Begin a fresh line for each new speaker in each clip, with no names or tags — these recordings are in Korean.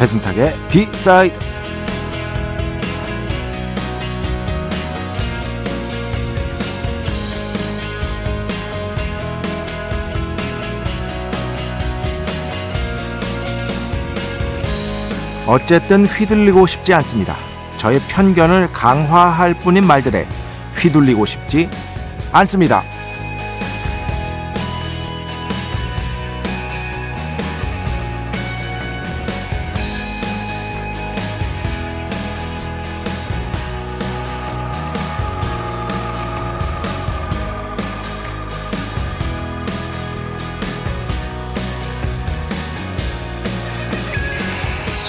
배순탁의 비사이드 어쨌든 휘둘리고 싶지 않습니다. 저의 편견을 강화할 뿐인 말들에 휘둘리고 싶지 않습니다.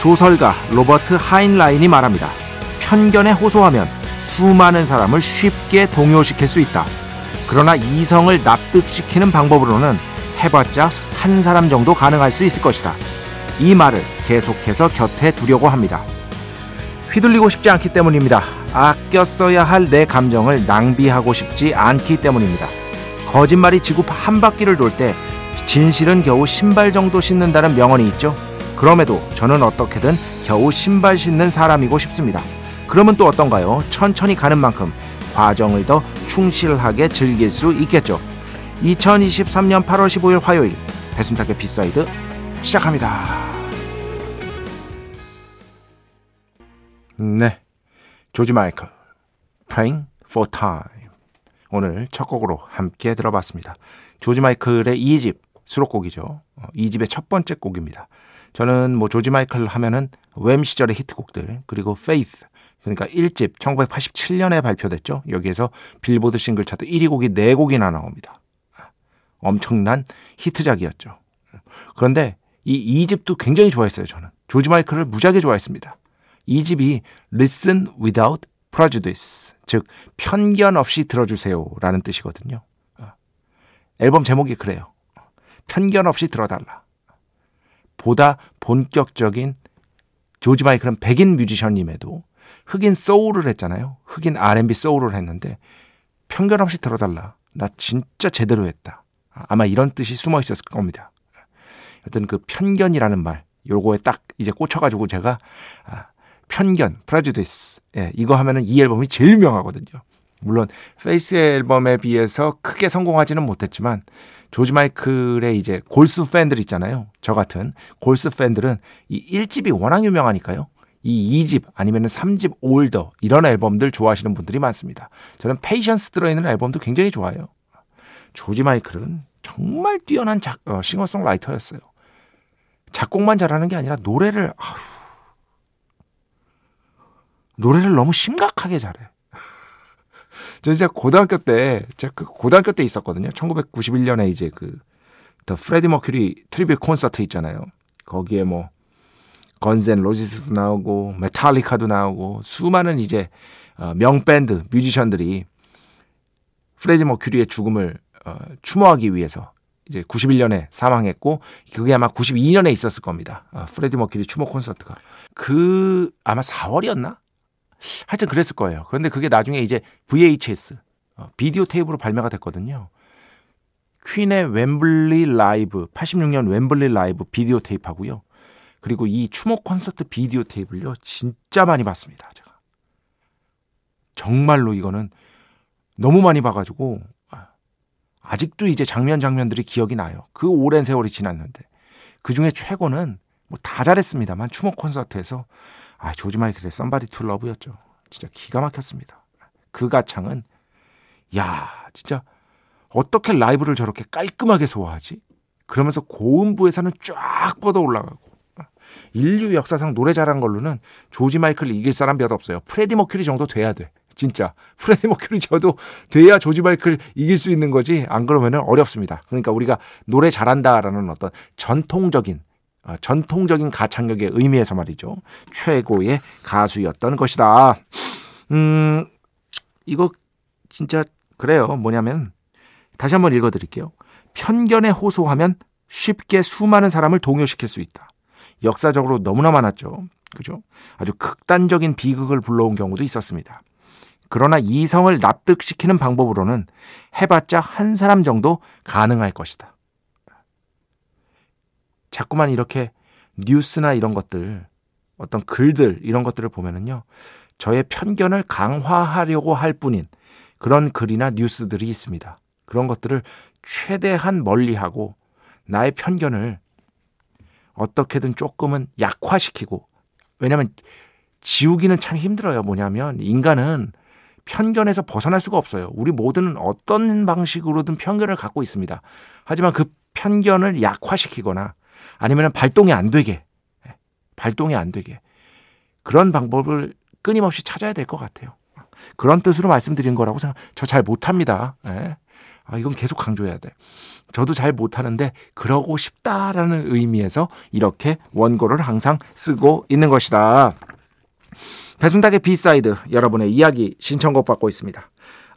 소설가 로버트 하인라인이 말합니다. 편견에 호소하면 수많은 사람을 쉽게 동요시킬 수 있다. 그러나 이성을 납득시키는 방법으로는 해봤자 한 사람 정도 가능할 수 있을 것이다. 이 말을 계속해서 곁에 두려고 합니다. 휘둘리고 싶지 않기 때문입니다. 아껴 써야 할 내 감정을 낭비하고 싶지 않기 때문입니다. 거짓말이 지구 한 바퀴를 돌 때 진실은 겨우 신발 정도 신는다는 명언이 있죠. 그럼에도 저는 어떻게든 겨우 신발 신는 사람이고 싶습니다. 그러면 또 어떤가요? 천천히 가는 만큼 과정을 더 충실하게 즐길 수 있겠죠. 2023년 8월 15일 화요일 배순탁의 B side 시작합니다. 네, 조지 마이클 Praying for Time 오늘 첫 곡으로 함께 들어봤습니다. 조지 마이클의 2집 수록곡이죠. 2집의 첫 번째 곡입니다. 저는 뭐 조지 마이클 하면은 웸 시절의 히트곡들 그리고 Faith 그러니까 1집 1987년에 발표됐죠. 여기에서 빌보드 싱글 차트 1위 곡이 4곡이나 나옵니다. 엄청난 히트작이었죠. 그런데 이 2집도 굉장히 좋아했어요, 저는. 조지 마이클을 무지하게 좋아했습니다. 2집이 Listen Without Prejudice, 즉 편견 없이 들어주세요라는 뜻이거든요. 앨범 제목이 그래요. 편견 없이 들어달라. 보다 본격적인 조지 마이클은 백인 뮤지션임에도 흑인 소울을 했잖아요. 흑인 R&B 소울을 했는데 편견 없이 들어달라. 나 진짜 제대로 했다. 아마 이런 뜻이 숨어 있었을 겁니다. 어떤 그 편견이라는 말, 요거에 딱 이제 꽂혀가지고 제가 아, 편견, Prejudice, 예, 이거 하면은 이 앨범이 제일 유명하거든요. 물론 Faith 앨범에 비해서 크게 성공하지는 못했지만 조지 마이클의 이제 골수 팬들 있잖아요. 저 같은 골수 팬들은 이 1집이 워낙 유명하니까요. 이 2집 아니면 3집 Older 이런 앨범들 좋아하시는 분들이 많습니다. 저는 Patience 들어있는 앨범도 굉장히 좋아해요. 조지 마이클은 정말 뛰어난 작, 어, 싱어송라이터였어요. 작곡만 잘하는 게 아니라 노래를 아휴, 노래를 너무 심각하게 잘해. 저 진짜 고등학교 때, 제가 그 고등학교 때 있었거든요. 1991년에 이제 그, The Freddie Mercury Tribute Concert 있잖아요. 거기에 뭐, Guns N' Roses도 나오고, 메탈리카도 나오고, 수많은 이제, 어, 명밴드, 뮤지션들이 프레디 머큐리의 죽음을 어, 추모하기 위해서 이제 91년에 사망했고 그게 아마 92년에 있었을 겁니다. 어, 프레디 머큐리 추모 콘서트가 그 아마 4월이었나? 하여튼 그랬을 거예요. 그런데 그게 나중에 이제 VHS 어, 비디오 테이프로 발매가 됐거든요. 퀸의 웸블리 라이브 86년 웸블리 라이브 비디오 테이프하고요. 그리고 이 추모 콘서트 비디오 테이프를요 진짜 많이 봤습니다. 제가 정말로 이거는 너무 많이 봐 가지고 아, 아직도 이제 장면 장면들이 기억이 나요. 그 오랜 세월이 지났는데 그 중에 최고는 뭐 다 잘했습니다만 추모 콘서트에서 아, 조지 마이클의 Somebody to Love였죠. 진짜 기가 막혔습니다. 그 가창은 야, 진짜 어떻게 라이브를 저렇게 깔끔하게 소화하지? 그러면서 고음부에서는 쫙 뻗어 올라가고 인류 역사상 노래 잘한 걸로는 조지 마이클을 이길 사람 몇 없어요. 프레디 머큐리 정도 돼야 돼. 진짜 프레디 머큐리 정도 돼야 조지 마이클 이길 수 있는 거지 안 그러면은 어렵습니다. 그러니까 우리가 노래 잘한다라는 어떤 전통적인 어, 전통적인 가창력의 의미에서 말이죠. 최고의 가수였던 것이다. 음, 이거 진짜 그래요. 뭐냐면 다시 한번 읽어 드릴게요. 편견에 호소하면 쉽게 수많은 사람을 동요시킬 수 있다. 역사적으로 너무나 많았죠. 그죠? 아주 극단적인 비극을 불러온 경우도 있었습니다. 그러나 이성을 납득시키는 방법으로는 해봤자 한 사람 정도 가능할 것이다. 자꾸만 이렇게 뉴스나 이런 것들, 어떤 글들, 이런 것들을 보면은요, 저의 편견을 강화하려고 할 뿐인 그런 글이나 뉴스들이 있습니다. 그런 것들을 최대한 멀리하고 나의 편견을 어떻게든 조금은 약화시키고 왜냐하면 지우기는 참 힘들어요. 뭐냐면 인간은 편견에서 벗어날 수가 없어요. 우리 모두는 어떤 방식으로든 편견을 갖고 있습니다. 하지만 그 편견을 약화시키거나 아니면 발동이 안 되게 예, 발동이 안 되게 그런 방법을 끊임없이 찾아야 될 것 같아요. 그런 뜻으로 말씀드린 거라고 생각. 저 잘 못합니다. 예. 아, 이건 계속 강조해야 돼. 저도 잘 못하는데 그러고 싶다라는 의미에서 이렇게 원고를 항상 쓰고 있는 것이다. 배순탁의 B side 여러분의 이야기 신청곡 받고 있습니다.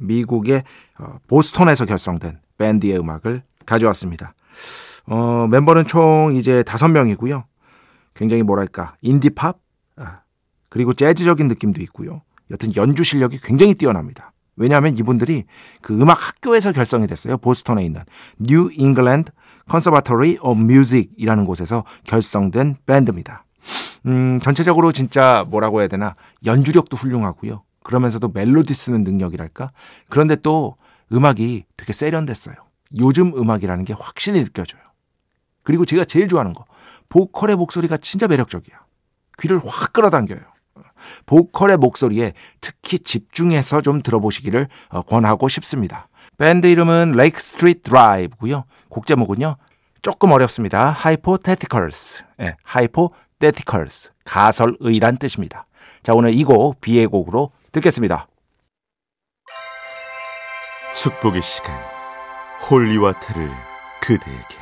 미국의 어, 보스턴에서 결성된 밴드의 음악을 가져왔습니다. 어, 멤버는 총 이제 다섯 명이고요. 굉장히 뭐랄까 indie pop 아, 그리고 재즈적인 느낌도 있고요. 여튼 연주 실력이 굉장히 뛰어납니다. 왜냐하면 이분들이 그 음악 학교에서 결성이 됐어요. 보스턴에 있는 New England Conservatory of Music이라는 곳에서 결성된 밴드입니다. 음, 전체적으로 진짜 뭐라고 해야 되나 연주력도 훌륭하고요. 그러면서도 멜로디 쓰는 능력이랄까? 그런데 또 음악이 되게 세련됐어요. 요즘 음악이라는 게 확실히 느껴져요. 그리고 제가 제일 좋아하는 거, 보컬의 목소리가 진짜 매력적이야. 귀를 확 끌어당겨요. 보컬의 목소리에 특히 집중해서 좀 들어보시기를 어, 권하고 싶습니다. 밴드 이름은 Lake Street Drive고요. 곡 제목은요. 조금 어렵습니다. Hypotheticals. 네, Hypotheticals. 가설의란 뜻입니다. 자, 오늘 이 곡 비의 곡으로 듣겠습니다.
축복의 시간 holy water를 그대에게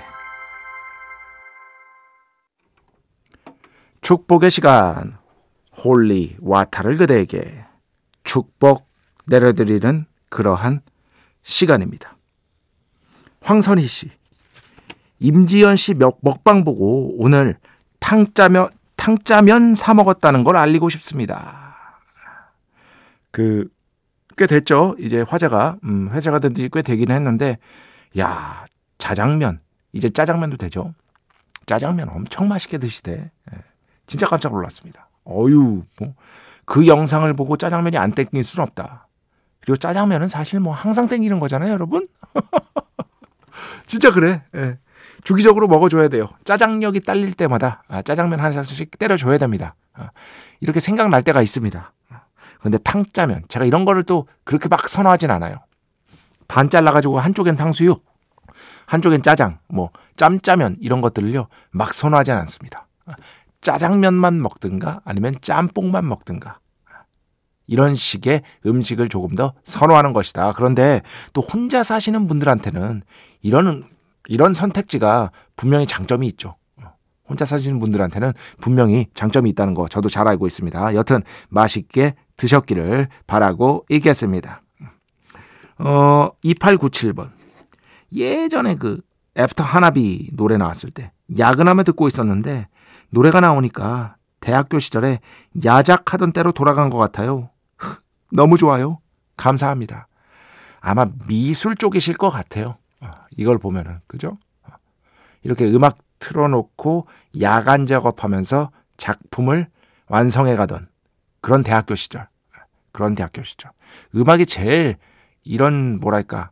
축복의 시간 holy water를 그대에게 축복 내려드리는 그러한 시간입니다. 황선희 씨, 임지연 씨 먹방 보고 오늘 탕짜면 탕짜면 사 먹었다는 걸 알리고 싶습니다. 그 꽤 됐죠. 이제 화제가 음, 회자가 된 지 꽤 되긴 했는데 야 자장면 이제 짜장면도 되죠. 짜장면 엄청 맛있게 드시대. 예, 진짜 깜짝 놀랐습니다. 어유 뭐 그 영상을 보고 짜장면이 안 땡길 수는 없다. 그리고 짜장면은 사실 뭐 항상 땡기는 거잖아요, 여러분. 진짜 그래. 예. 주기적으로 먹어줘야 돼요. 짜장력이 딸릴 때마다 아, 짜장면 하나씩 때려줘야 됩니다. 아, 이렇게 생각날 때가 있습니다. 근데 탕짜면 제가 이런 거를 또 그렇게 막 선호하진 않아요. 반 잘라가지고 한쪽엔 탕수육, 한쪽엔 짜장, 뭐 짬짜면 이런 것들을요 막 선호하진 않습니다. 짜장면만 먹든가 아니면 짬뽕만 먹든가 이런 식의 음식을 조금 더 선호하는 것이다. 그런데 또 혼자 사시는 분들한테는 이런 이런 선택지가 분명히 장점이 있죠. 혼자 사시는 분들한테는 분명히 장점이 있다는 거 저도 잘 알고 있습니다. 여튼 맛있게 드셨기를 바라고 있겠습니다. 어, 2897번. 예전에 그 After Hanabi 노래 나왔을 때 야근하며 듣고 있었는데 노래가 나오니까 대학교 시절에 야작하던 때로 돌아간 것 같아요. 너무 좋아요. 감사합니다. 아마 미술 쪽이실 것 같아요. 어, 이걸 보면은 그죠? 어, 이렇게 음악 틀어놓고 야간 작업하면서 작품을 완성해 가던 그런 대학교 시절. 그런 대학교 시절. 음악이 제일 이런 뭐랄까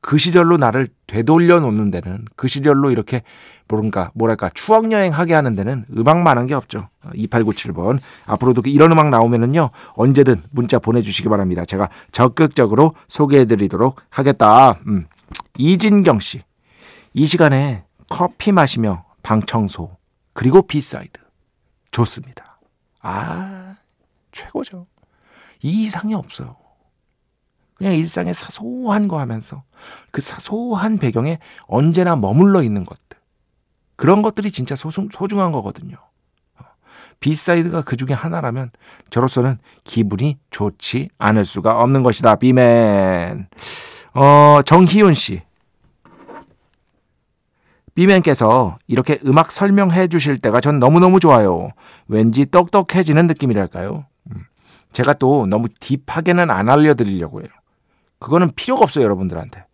그 시절로 나를 되돌려 놓는 데는 그 시절로 이렇게 뭔가 뭐랄까 추억 여행 하게 하는 데는 음악만한 게 없죠. 2897번 앞으로도 이런 음악 나오면은요 언제든 문자 보내주시기 바랍니다. 제가 적극적으로 소개해드리도록 하겠다. 음. 이진경 씨, 이 시간에 커피 마시며 방 청소 그리고 B side 좋습니다. 아 최고죠. 이 이상이 없어요. 그냥 일상의 사소한 거 하면서 그 사소한 배경에 언제나 머물러 있는 것들. 그런 것들이 진짜 소중, 소중한 거거든요. 어, B side가 그 중에 하나라면 저로서는 기분이 좋지 않을 수가 없는 것이다. B man. 어, 정희윤 씨. B man께서 이렇게 음악 설명해 주실 때가 전 너무너무 좋아요. 왠지 똑똑해지는 느낌이랄까요? 음. 제가 또 너무 deep하게는 안 알려드리려고 해요. 그거는 필요가 없어요, 여러분들한테.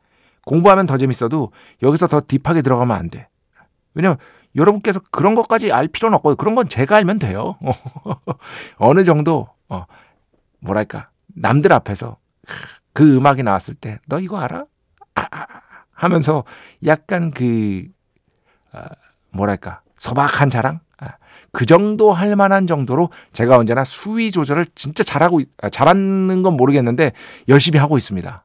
공부하면 더 재밌어도 여기서 더 딥하게 들어가면 안 돼. 왜냐면 여러분께서 그런 것까지 알 필요는 없고 그런 건 제가 알면 돼요. 어느 정도 어 뭐랄까 남들 앞에서 그 음악이 나왔을 때 너 이거 알아? 아, 아, 아, 하면서 약간 그 아, 뭐랄까 소박한 자랑 아, 그 정도 할 만한 정도로 제가 언제나 수위 조절을 진짜 잘하고 아, 잘하는 건 모르겠는데 열심히 하고 있습니다.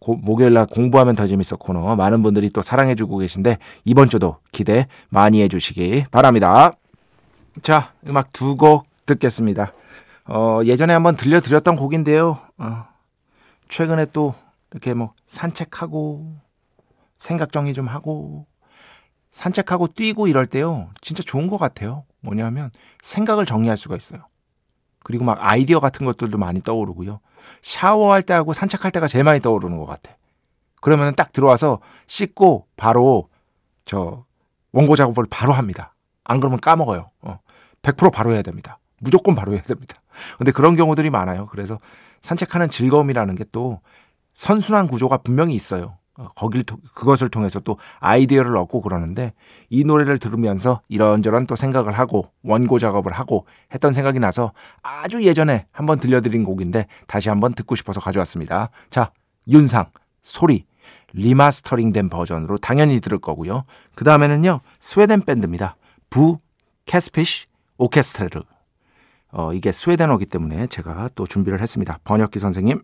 고, 목요일날 공부하면 더 재밌어 코너 많은 분들이 또 사랑해주고 계신데 이번 주도 기대 많이 해주시기 바랍니다. 자 음악 두 곡 듣겠습니다. 어, 예전에 한번 들려드렸던 곡인데요. 어, 최근에 또 이렇게 뭐 산책하고 생각 정리 좀 하고 산책하고 뛰고 이럴 때요. 진짜 좋은 것 같아요. 뭐냐면 생각을 정리할 수가 있어요. 그리고 막 아이디어 같은 것들도 많이 떠오르고요. 샤워할 때하고 산책할 때가 제일 많이 떠오르는 것 같아. 그러면 딱 들어와서 씻고 바로 저 원고 작업을 바로 합니다. 안 그러면 까먹어요. 어. 100% 바로 해야 됩니다. 무조건 바로 해야 됩니다. 근데 그런 경우들이 많아요. 그래서 산책하는 즐거움이라는 게 또 선순환 구조가 분명히 있어요. 어, 거길 그것을 통해서 또 아이디어를 얻고 그러는데 이 노래를 들으면서 이런저런 또 생각을 하고 원고 작업을 하고 했던 생각이 나서 아주 예전에 한번 들려드린 곡인데 다시 한번 듣고 싶어서 가져왔습니다. 자, 윤상 소리 리마스터링된 버전으로 당연히 들을 거고요. 그 다음에는요 스웨덴 밴드입니다. Bo Kaspers Orkester. 어, 이게 스웨덴어기 때문에 제가 또 준비를 했습니다. 번역기 선생님.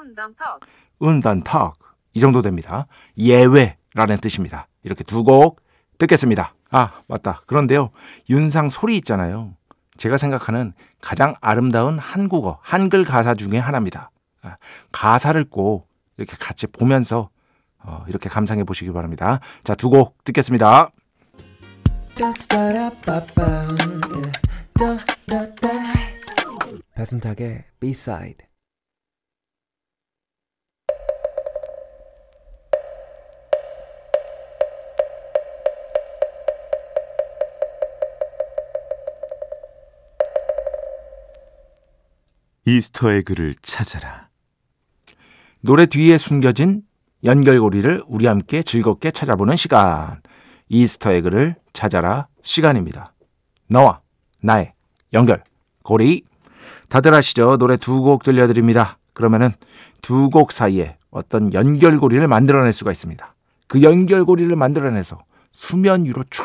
Undantag.
Undantag 이 정도 됩니다. 예외라는 뜻입니다. 이렇게 두 곡 듣겠습니다. 아 맞다. 그런데요 윤상 소리 있잖아요. 제가 생각하는 가장 아름다운 한국어 한글 가사 중에 하나입니다. 아, 가사를 꼭 이렇게 같이 보면서 어, 이렇게 감상해 보시기 바랍니다. 자 두 곡 듣겠습니다.
배순탁의 B-side
Easter egg를 찾아라.
노래 뒤에 숨겨진 연결고리를 우리 함께 즐겁게 찾아보는 시간. Easter egg를 찾아라 시간입니다. 너와 나의 연결고리. 다들 아시죠? 노래 두 곡 들려드립니다. 그러면은 두 곡 사이에 어떤 연결고리를 만들어낼 수가 있습니다. 그 연결고리를 만들어내서 수면 위로 쫙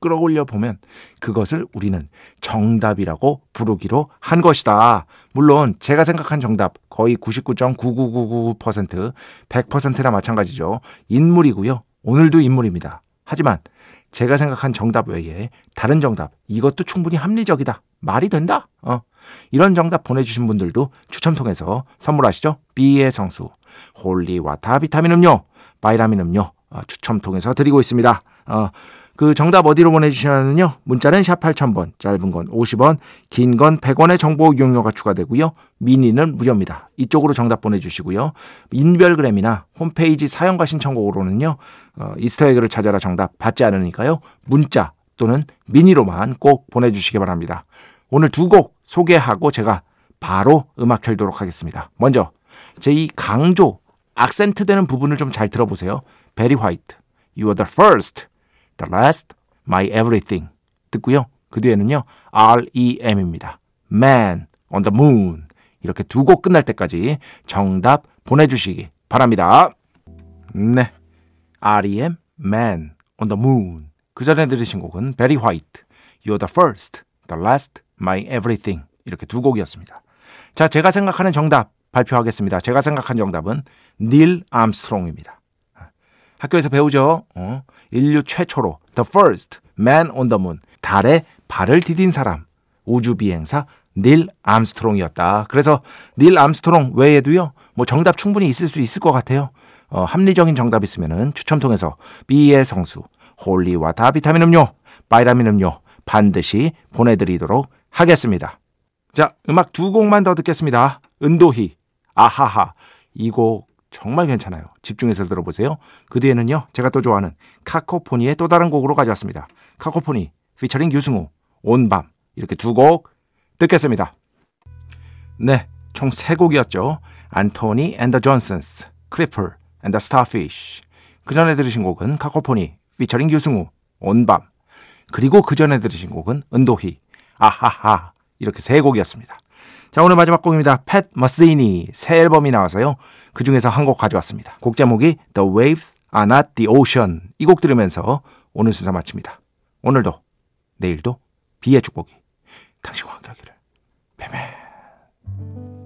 끌어올려 보면 그것을 우리는 정답이라고 부르기로 한 것이다. 물론 제가 생각한 정답 거의 99.9999% 100%나 마찬가지죠. 인물이고요. 오늘도 인물입니다. 하지만 제가 생각한 정답 외에 다른 정답 이것도 충분히 합리적이다. 말이 된다. 어. 이런 정답 보내주신 분들도 추첨 통해서 선물하시죠. B의 성수, holy water 비타민 음료, 바이라민 음료 어, 추첨 통해서 드리고 있습니다. 어, 그 정답 어디로 보내주시냐면요. 문자는 샵 8000번, 짧은 건 50원, 긴 건 100원의 정보 이용료가 추가되고요. 미니는 무료입니다. 이쪽으로 정답 보내주시고요. 인별그램이나 홈페이지 사연과 신청곡으로는요. 어, 이스터에그를 찾아라 정답 받지 않으니까요. 문자 또는 미니로만 꼭 보내주시기 바랍니다. 오늘 두 곡 소개하고 제가 바로 음악 켜도록 하겠습니다. 먼저 제 이 강조, 악센트 되는 부분을 좀 잘 들어보세요. 베리 화이트, You are the first. The Last, My Everything 듣고요. 그 뒤에는요. REM입니다. Man on the Moon 이렇게 두 곡 끝날 때까지 정답 보내주시기 바랍니다. 네. REM, Man on the Moon 그 전에 들으신 곡은 Very White, You're the First, The Last, My Everything 이렇게 두 곡이었습니다. 자, 제가 생각하는 정답 발표하겠습니다. 제가 생각한 정답은 닐 암스트롱입니다. 학교에서 배우죠. 어? 인류 최초로 the first man on the moon 달에 발을 디딘 사람 우주 비행사 닐 암스트롱이었다. 그래서 닐 암스트롱 외에도요. 뭐 정답 충분히 있을 수 있을 것 같아요. 어, 합리적인 정답 있으면은 추첨 통해서 B의 성수, holy water 비타민 음료, 바이라민 음료 반드시 보내드리도록 하겠습니다. 자, 음악 두 곡만 더 듣겠습니다. 은도희, 아하하. 이 곡 정말 괜찮아요. 집중해서 들어보세요. 그 뒤에는요, 제가 또 좋아하는 카코포니의 또 다른 곡으로 가져왔습니다. 카코포니, 피처링 유승우, 온밤. 이렇게 두 곡 듣겠습니다. 네, 총 세 곡이었죠. Antony and the Johnsons, Cripple and the Starfish. 그 전에 들으신 곡은 카코포니, 피처링 유승우, 온밤. 그리고 그 전에 들으신 곡은 은도희, 아하하. 이렇게 세 곡이었습니다. 자, 오늘 마지막 곡입니다. 팻 머스이니 새 앨범이 나와서요. 그 중에서 한 곡 가져왔습니다. 곡 제목이 The Waves Are Not The Ocean. 이 곡 들으면서 오늘 순서 마칩니다. 오늘도, 내일도 비의 축복이 당신과 함께 하기를. 뱀뱀.